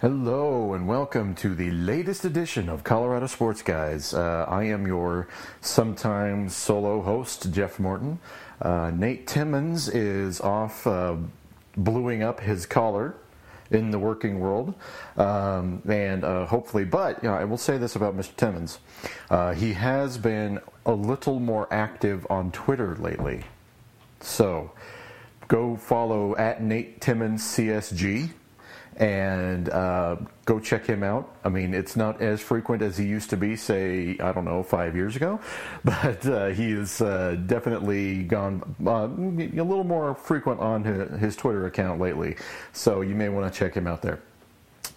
Hello and welcome to the latest edition of Colorado Sports Guys. Uh, I am your sometimes solo host, Jeff Morton. Uh, Nate Timmons is off uh, up his collar in the working world, um, and uh, hopefully, but you know, I will say this about Mr. Timmons: uh, he has been a little more active on Twitter lately. So, go follow at Nate Timmons CSG and uh, go check him out. I mean, it's not as frequent as he used to be, say, I don't know, five years ago, but uh, he has uh, definitely gone uh, a little more frequent on his Twitter account lately. So you may want to check him out there.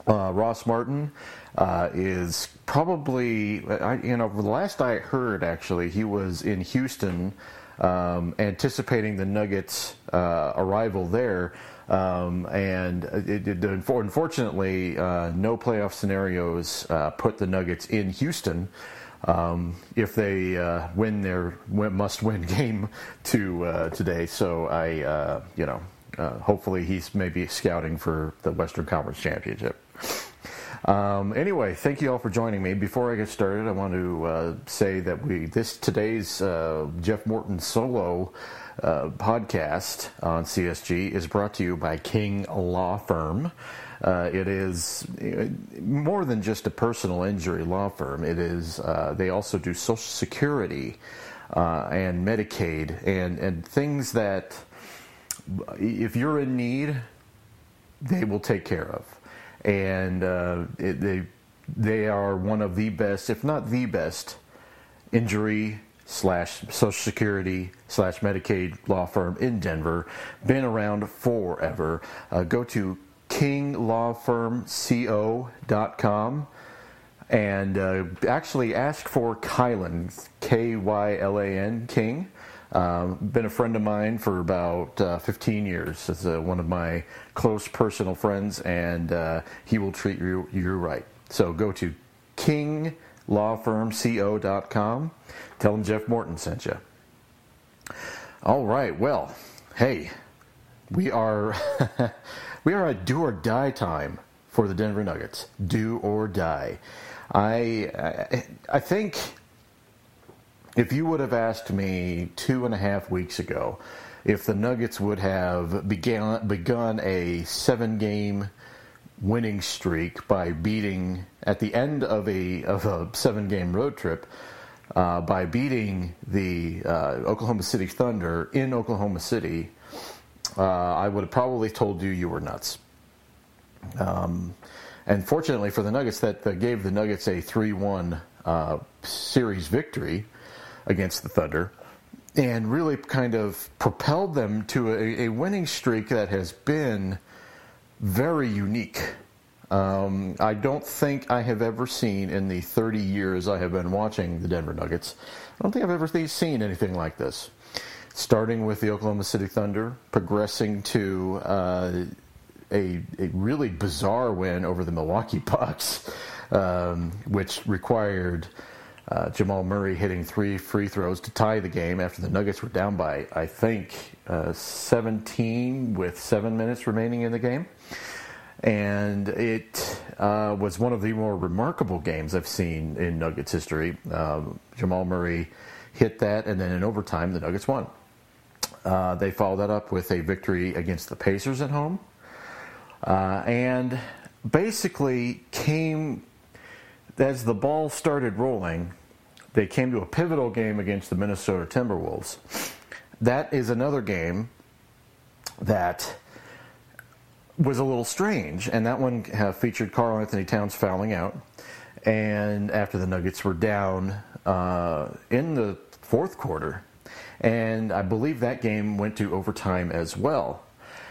Uh, Ross Martin uh, is probably, I, you know, the last I heard, actually, he was in Houston um, anticipating the Nuggets' arrival there. Um, and it, it, unfortunately, uh, no playoff scenarios uh, put the Nuggets in Houston um, if they uh, win their must-win game to uh, today. So I, uh, you know, uh, hopefully he's maybe scouting for the Western Conference Championship. Um, anyway, thank you all for joining me. Before I get started, I want to say that we this today's Jeff Morton solo uh, podcast on CSG is brought to you by King Law Firm. Uh, it is uh, more than just a personal injury law firm. It is. Uh, they also do Social Security uh, and Medicaid and and things that if you're in need, they will take care of. And uh, it, they they are one of the best, if not the best, injury slash Social Security slash Medicaid law firm in Denver. Been around forever. Uh, go to kinglawfirmco.com and uh, actually ask for Kylan, K Y L A N, King. Um, been a friend of mine for about uh, 15 years. As uh, one of my close personal friends, and uh, he will treat you, you right. So go to kinglawfirmco.com Tell him Jeff Morton sent you. All right. Well, hey, we are we are at do or die time for the Denver Nuggets. Do or die. I I, I think if you would have asked me two and a half weeks ago if the Nuggets would have began, begun a seven game winning streak by beating at the end of a of a seven game road trip uh, by beating the uh, Oklahoma City Thunder in Oklahoma City, uh, I would have probably told you you were nuts. Um, and fortunately for the Nuggets, that, gave the Nuggets a 3 1 uh, series victory against the Thunder and really kind of propelled them to a, a winning streak that has been very unique um, I don't think I have ever seen in the 30 years I have been watching the Denver Nuggets, I don't think I've ever seen anything like this. Starting with the Oklahoma City Thunder, progressing to uh, a, a, really bizarre win over the Milwaukee Bucks, um, which required uh, Jamal Murray hitting three free throws to tie the game after the Nuggets were down by, I think, uh, 17 with seven minutes remaining in the game and it uh, was one of the more remarkable games I've seen in Nuggets history. Uh, Jamal Murray hit that, and then in overtime, the Nuggets won. Uh, they followed that up with a victory against the Pacers at home, uh, and basically came as the ball started rolling. They came to a pivotal game against the Minnesota Timberwolves. That is another game that was a little strange, and that one uh, featured Karl-Anthony Towns fouling out. And after the Nuggets were down uh, in the fourth quarter, and I believe that game went to overtime as well.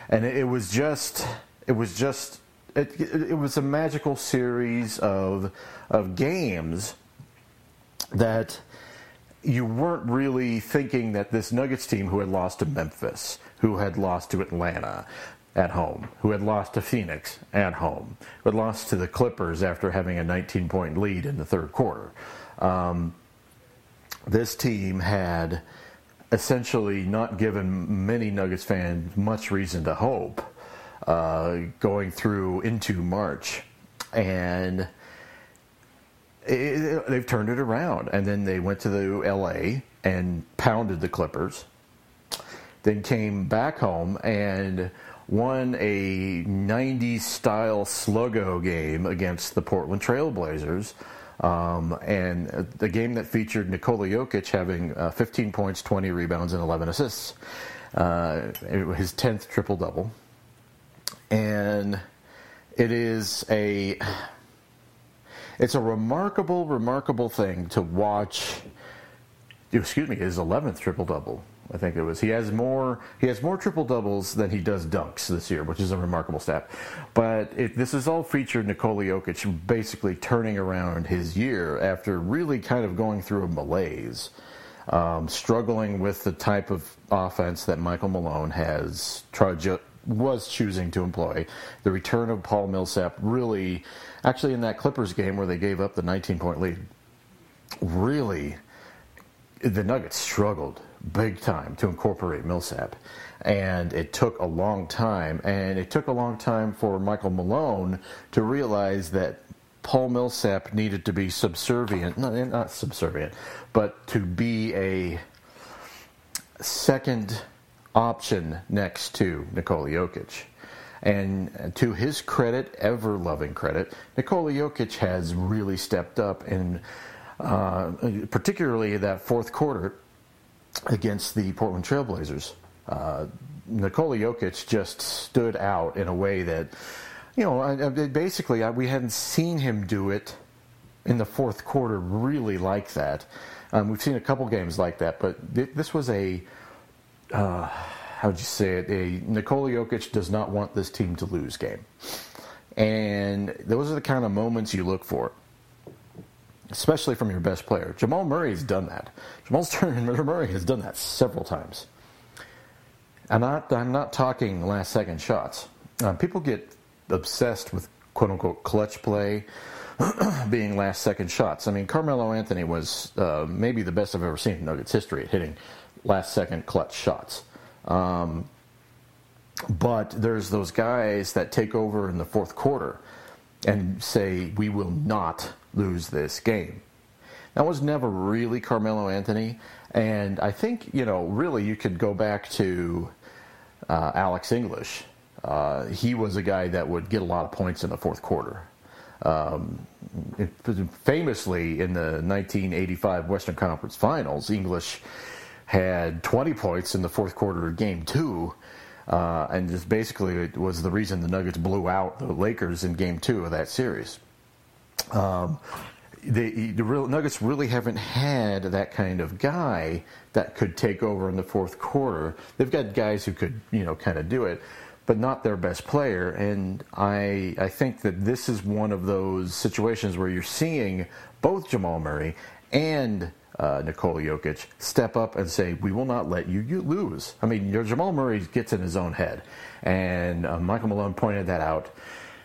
And it was just, it was just, it, it, was a magical series of of games that you weren't really thinking that this Nuggets team, who had lost to Memphis, who had lost to Atlanta, at home, who had lost to Phoenix at home, who had lost to the Clippers after having a 19 point lead in the third quarter. Um, this team had essentially not given many Nuggets fans much reason to hope uh, going through into March. and it, they've turned it around. And then they went to the L.A. and pounded the Clippers. Then came back home and won a 90s style sluggo game against the Portland Trailblazers. Um, and the game that featured Nikola Jokic having uh, 15 points, 20 rebounds, and 11 assists. Uh, his 10th triple double. And it is a it's a remarkable, remarkable thing to watch. Excuse me, his 11th triple double. I think it was. He has more. He has more triple doubles than he does dunks this year, which is a remarkable stat. But it, this is all featured Nikola Jokic basically turning around his year after really kind of going through a malaise, um, struggling with the type of offense that Michael Malone has tried was choosing to employ. The return of Paul Millsap really, actually, in that Clippers game where they gave up the 19 point lead, really, the Nuggets struggled big time to incorporate Millsap. And it took a long time. And it took a long time for Michael Malone to realize that Paul Millsap needed to be subservient, not, not subservient, but to be a second option next to Nikola Jokic. And to his credit, ever loving credit, Nikola Jokic has really stepped up, and uh, particularly that fourth quarter against the Portland Trailblazers. Uh, Nikola Jokic just stood out in a way that, you know, basically we hadn't seen him do it in the fourth quarter really like that. Um, we've seen a couple games like that, but this was a uh, how'd you say it? A Nikola Jokic does not want this team to lose game, and those are the kind of moments you look for, especially from your best player. Jamal Murray has done that. Jamal Murray has done that several times. I'm not. I'm not talking last second shots. Uh, people get obsessed with quote unquote clutch play. being last second shots. I mean, Carmelo Anthony was uh, maybe the best I've ever seen in Nuggets history at hitting last second clutch shots. Um, but there's those guys that take over in the fourth quarter and say, we will not lose this game. That was never really Carmelo Anthony. And I think, you know, really you could go back to uh, Alex English. Uh, he was a guy that would get a lot of points in the fourth quarter. Um, famously, in the 1985 Western Conference Finals, English had 20 points in the fourth quarter of game two. Uh, and just basically it was the reason the Nuggets blew out the Lakers in game two of that series. Um, the, the real, Nuggets really haven't had that kind of guy that could take over in the fourth quarter. They've got guys who could, you know, kind of do it, but not their best player. And I, I think that this is one of those situations where you're seeing both Jamal Murray and uh, Nikola Jokic step up and say, "We will not let you, you lose." I mean, your Jamal Murray gets in his own head, and uh, Michael Malone pointed that out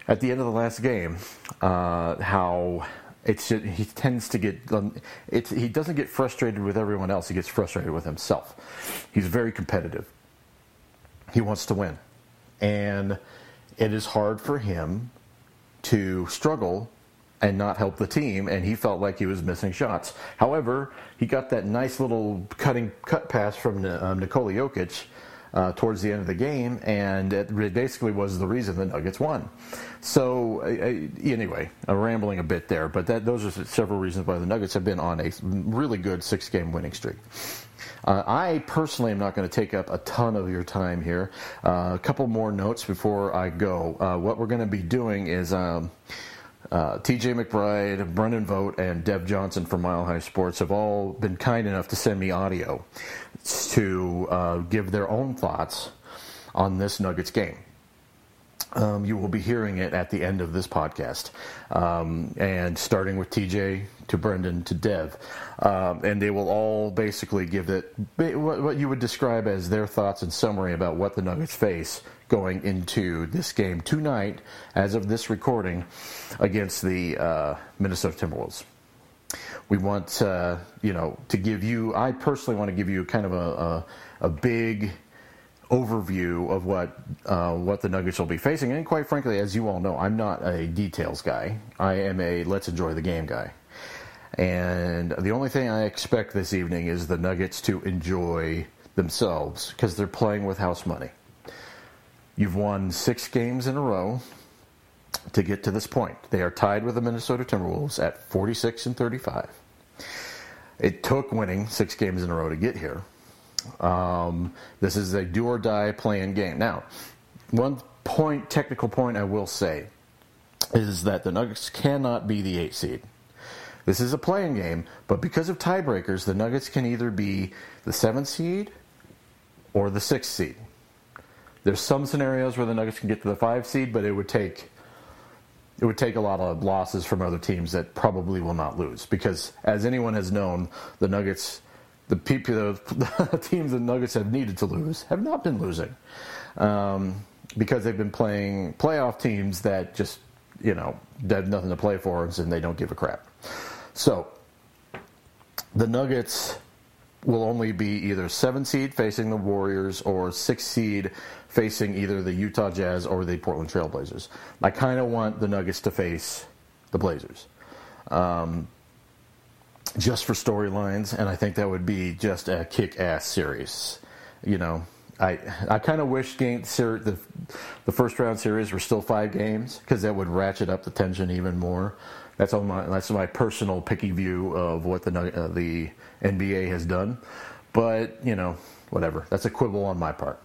at the end of the last game. Uh, how it's he tends to get um, it's, he doesn't get frustrated with everyone else. He gets frustrated with himself. He's very competitive. He wants to win, and it is hard for him to struggle and not help the team, and he felt like he was missing shots. However, he got that nice little cutting cut pass from um, Nikola Jokic uh, towards the end of the game, and it basically was the reason the Nuggets won. So, anyway, I'm rambling a bit there, but that, those are several reasons why the Nuggets have been on a really good six-game winning streak. Uh, I personally am not going to take up a ton of your time here. Uh, a couple more notes before I go. Uh, what we're going to be doing is. Um, uh, TJ McBride, Brendan Vogt, and Dev Johnson from Mile High Sports have all been kind enough to send me audio to uh, give their own thoughts on this Nuggets game. Um, you will be hearing it at the end of this podcast, um, and starting with TJ to Brendan to Dev, um, and they will all basically give it what you would describe as their thoughts and summary about what the Nuggets face going into this game tonight, as of this recording, against the uh, Minnesota Timberwolves. We want, uh, you know, to give you. I personally want to give you kind of a, a, a big overview of what uh, what the Nuggets will be facing. And quite frankly, as you all know, I'm not a details guy. I am a let's enjoy the game guy. And the only thing I expect this evening is the Nuggets to enjoy themselves because they're playing with house money. You've won six games in a row to get to this point. They are tied with the Minnesota Timberwolves at 46 and 35. It took winning six games in a row to get here. Um, this is a do or die play-in game. Now, one point, technical point I will say, is that the Nuggets cannot be the eight seed. This is a play-in game, but because of tiebreakers, the Nuggets can either be the seventh seed or the sixth seed. There's some scenarios where the Nuggets can get to the five seed, but it would take it would take a lot of losses from other teams that probably will not lose because, as anyone has known, the Nuggets, the people, the teams the Nuggets have needed to lose have not been losing um, because they've been playing playoff teams that just you know have nothing to play for and they don't give a crap. So the Nuggets will only be either seven seed facing the Warriors or six seed facing either the Utah Jazz or the Portland Trailblazers. I kind of want the Nuggets to face the Blazers. Um, just for storylines, and I think that would be just a kick-ass series. You know, I I kind of wish game the the first round series were still five games because that would ratchet up the tension even more. That's all my that's my personal picky view of what the uh, the NBA has done. But you know, whatever. That's a quibble on my part.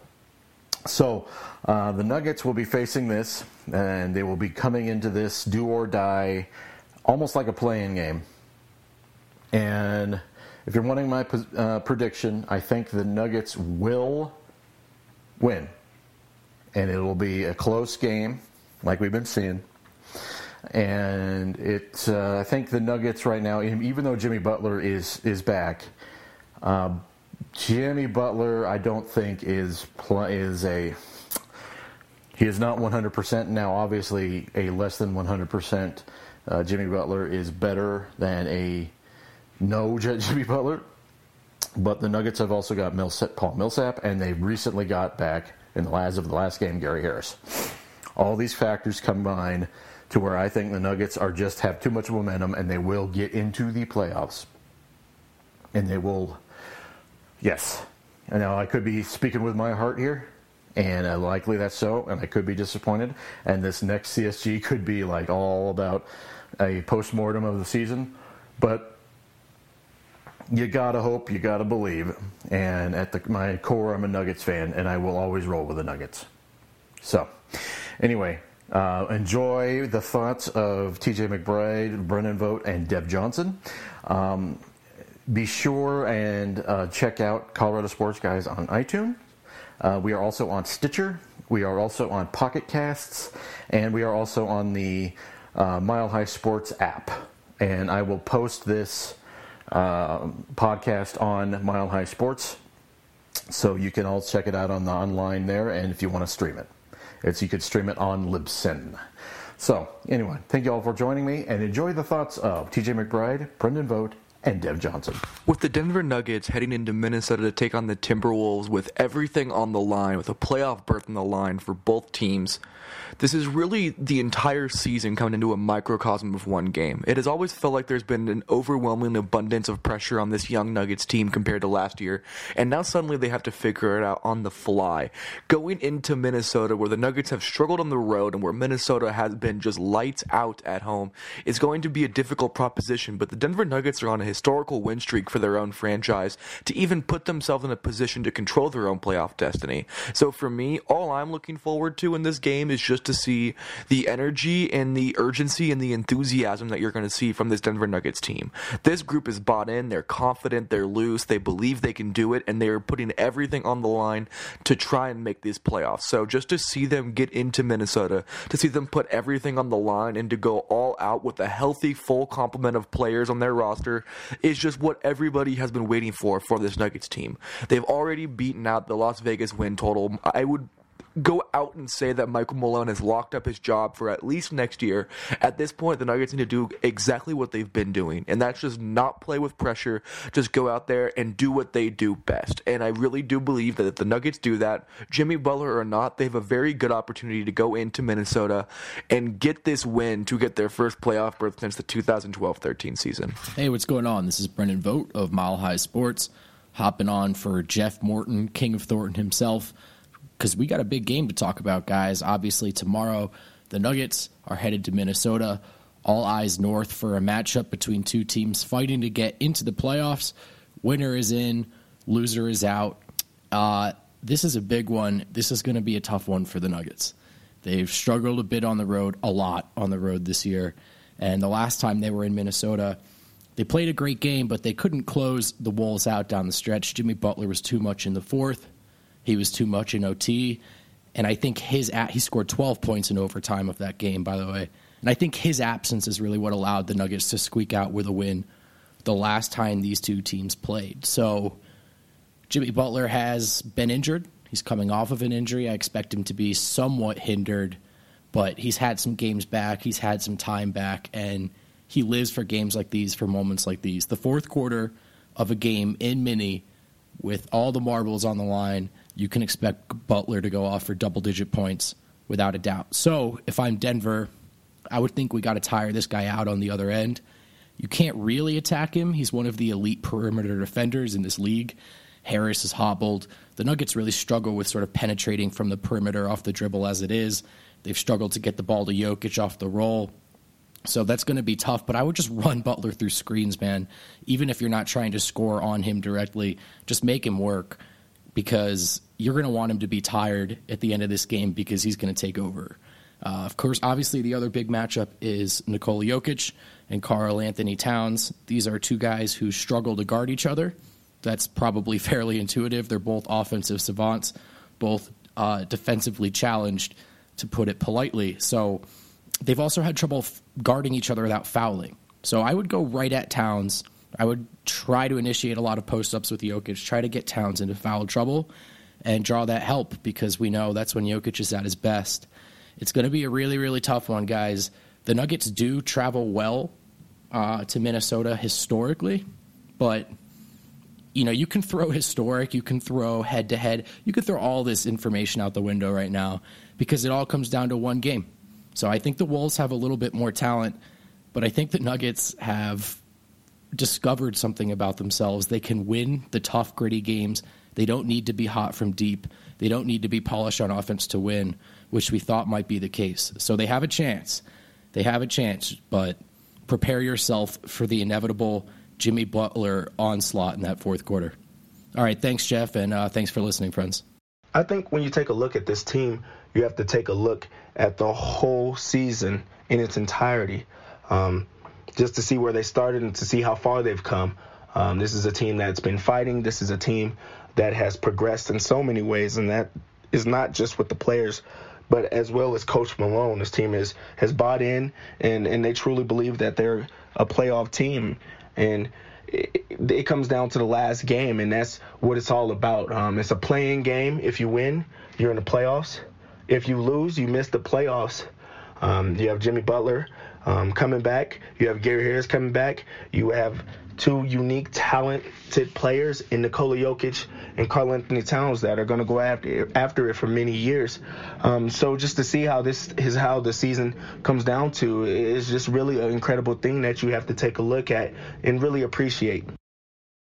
So uh, the Nuggets will be facing this, and they will be coming into this do or die, almost like a play-in game. And if you're wanting my uh, prediction, I think the Nuggets will win, and it will be a close game, like we've been seeing. And it, uh, I think the Nuggets right now, even though Jimmy Butler is is back, um, Jimmy Butler, I don't think is is a he is not 100% now. Obviously, a less than 100% uh, Jimmy Butler is better than a no Jimmy Butler. But the Nuggets have also got Millsap, Paul Millsap, and they recently got back in the last of the last game Gary Harris. All these factors combine to where I think the Nuggets are just have too much momentum, and they will get into the playoffs, and they will Yes. And now, I could be speaking with my heart here, and uh, likely that's so, and I could be disappointed. And this next CSG could be like all about a post mortem of the season, but you gotta hope, you gotta believe. And at the, my core, I'm a Nuggets fan, and I will always roll with the Nuggets. So, anyway, uh, enjoy the thoughts of TJ McBride, Brendan Vogt, and Dev Johnson. Um, be sure and uh, check out Colorado Sports Guys on iTunes. Uh, we are also on Stitcher. We are also on Pocket Casts, and we are also on the uh, Mile High Sports app. And I will post this uh, podcast on Mile High Sports, so you can all check it out on the online there. And if you want to stream it, it's you could stream it on Libsyn. So anyway, thank you all for joining me, and enjoy the thoughts of T.J. McBride, Brendan Vogt, and Dev Johnson. With the Denver Nuggets heading into Minnesota to take on the Timberwolves with everything on the line, with a playoff berth on the line for both teams, this is really the entire season coming into a microcosm of one game. It has always felt like there's been an overwhelming abundance of pressure on this young Nuggets team compared to last year, and now suddenly they have to figure it out on the fly. Going into Minnesota, where the Nuggets have struggled on the road and where Minnesota has been just lights out at home, is going to be a difficult proposition, but the Denver Nuggets are on a historical win streak for their own franchise to even put themselves in a position to control their own playoff destiny. So for me, all I'm looking forward to in this game is just to see the energy and the urgency and the enthusiasm that you're going to see from this Denver Nuggets team. This group is bought in, they're confident, they're loose, they believe they can do it, and they're putting everything on the line to try and make these playoffs. So just to see them get into Minnesota, to see them put everything on the line and to go all out with a healthy, full complement of players on their roster is just what everybody has been waiting for for this Nuggets team. They've already beaten out the Las Vegas win total. I would go out and say that Michael Malone has locked up his job for at least next year. At this point, the Nuggets need to do exactly what they've been doing, and that's just not play with pressure. Just go out there and do what they do best. And I really do believe that if the Nuggets do that, Jimmy Butler or not, they have a very good opportunity to go into Minnesota and get this win to get their first playoff berth since the 2012-13 season. Hey, what's going on? This is Brendan Vogt of Mile High Sports, hopping on for Jeff Morton, King of Thornton himself because we got a big game to talk about, guys. Obviously, tomorrow the Nuggets are headed to Minnesota. All eyes north for a matchup between two teams fighting to get into the playoffs. Winner is in, loser is out. Uh, this is a big one. This is going to be a tough one for the Nuggets. They've struggled a bit on the road, a lot on the road this year. And the last time they were in Minnesota, they played a great game, but they couldn't close the Wolves out down the stretch. Jimmy Butler was too much in the fourth. He was too much in OT, and I think his at, he scored 12 points in overtime of that game, by the way. And I think his absence is really what allowed the Nuggets to squeak out with a win the last time these two teams played. So Jimmy Butler has been injured. He's coming off of an injury. I expect him to be somewhat hindered, but he's had some games back. He's had some time back, and he lives for games like these, for moments like these. The fourth quarter of a game in Mini with all the marbles on the line – you can expect Butler to go off for double digit points without a doubt. So if I'm Denver, I would think we got to tire this guy out on the other end. You can't really attack him. He's one of the elite perimeter defenders in this league. Harris is hobbled. The Nuggets really struggle with sort of penetrating from the perimeter off the dribble as it is. They've struggled to get the ball to Jokic off the roll. So that's going to be tough, but I would just run Butler through screens, man. Even if you're not trying to score on him directly, just make him work because you're going to want him to be tired at the end of this game because he's going to take over. Uh, of course, obviously, the other big matchup is Nikola Jokic and Karl-Anthony Towns. These are two guys who struggle to guard each other. That's probably fairly intuitive. They're both offensive savants, both uh, defensively challenged, to put it politely. So they've also had trouble f- guarding each other without fouling. So I would go right at Towns I would try to initiate a lot of post ups with Jokic, try to get Towns into foul trouble, and draw that help because we know that's when Jokic is at his best. It's going to be a really, really tough one, guys. The Nuggets do travel well uh, to Minnesota historically, but you know you can throw historic, you can throw head to head, you can throw all this information out the window right now because it all comes down to one game. So I think the Wolves have a little bit more talent, but I think the Nuggets have discovered something about themselves. They can win the tough, gritty games. They don't need to be hot from deep. They don't need to be polished on offense to win, which we thought might be the case. So they have a chance. They have a chance, but prepare yourself for the inevitable Jimmy Butler onslaught in that fourth quarter. All right, thanks, Jeff, and uh, thanks for listening, friends. I think when you take a look at this team, you have to take a look at the whole season in its entirety. Um, just to see where they started and to see how far they've come. Um, this is a team that's been fighting. This is a team that has progressed in so many ways, and that is not just with the players, but as well as Coach Malone. This team is has bought in, and and they truly believe that they're a playoff team, and. It, it comes down to the last game, and that's what it's all about. Um, it's a play-in game. If you win, you're in the playoffs. If you lose, you miss the playoffs. Um, you have Jimmy Butler, um, coming back. You have Gary Harris coming back. You have two unique, talented players in Nikola Jokic and Karl-Anthony Towns that are going to go after after it for many years. Um, so just to see how this is how the season comes down to is just really an incredible thing that you have to take a look at and really appreciate.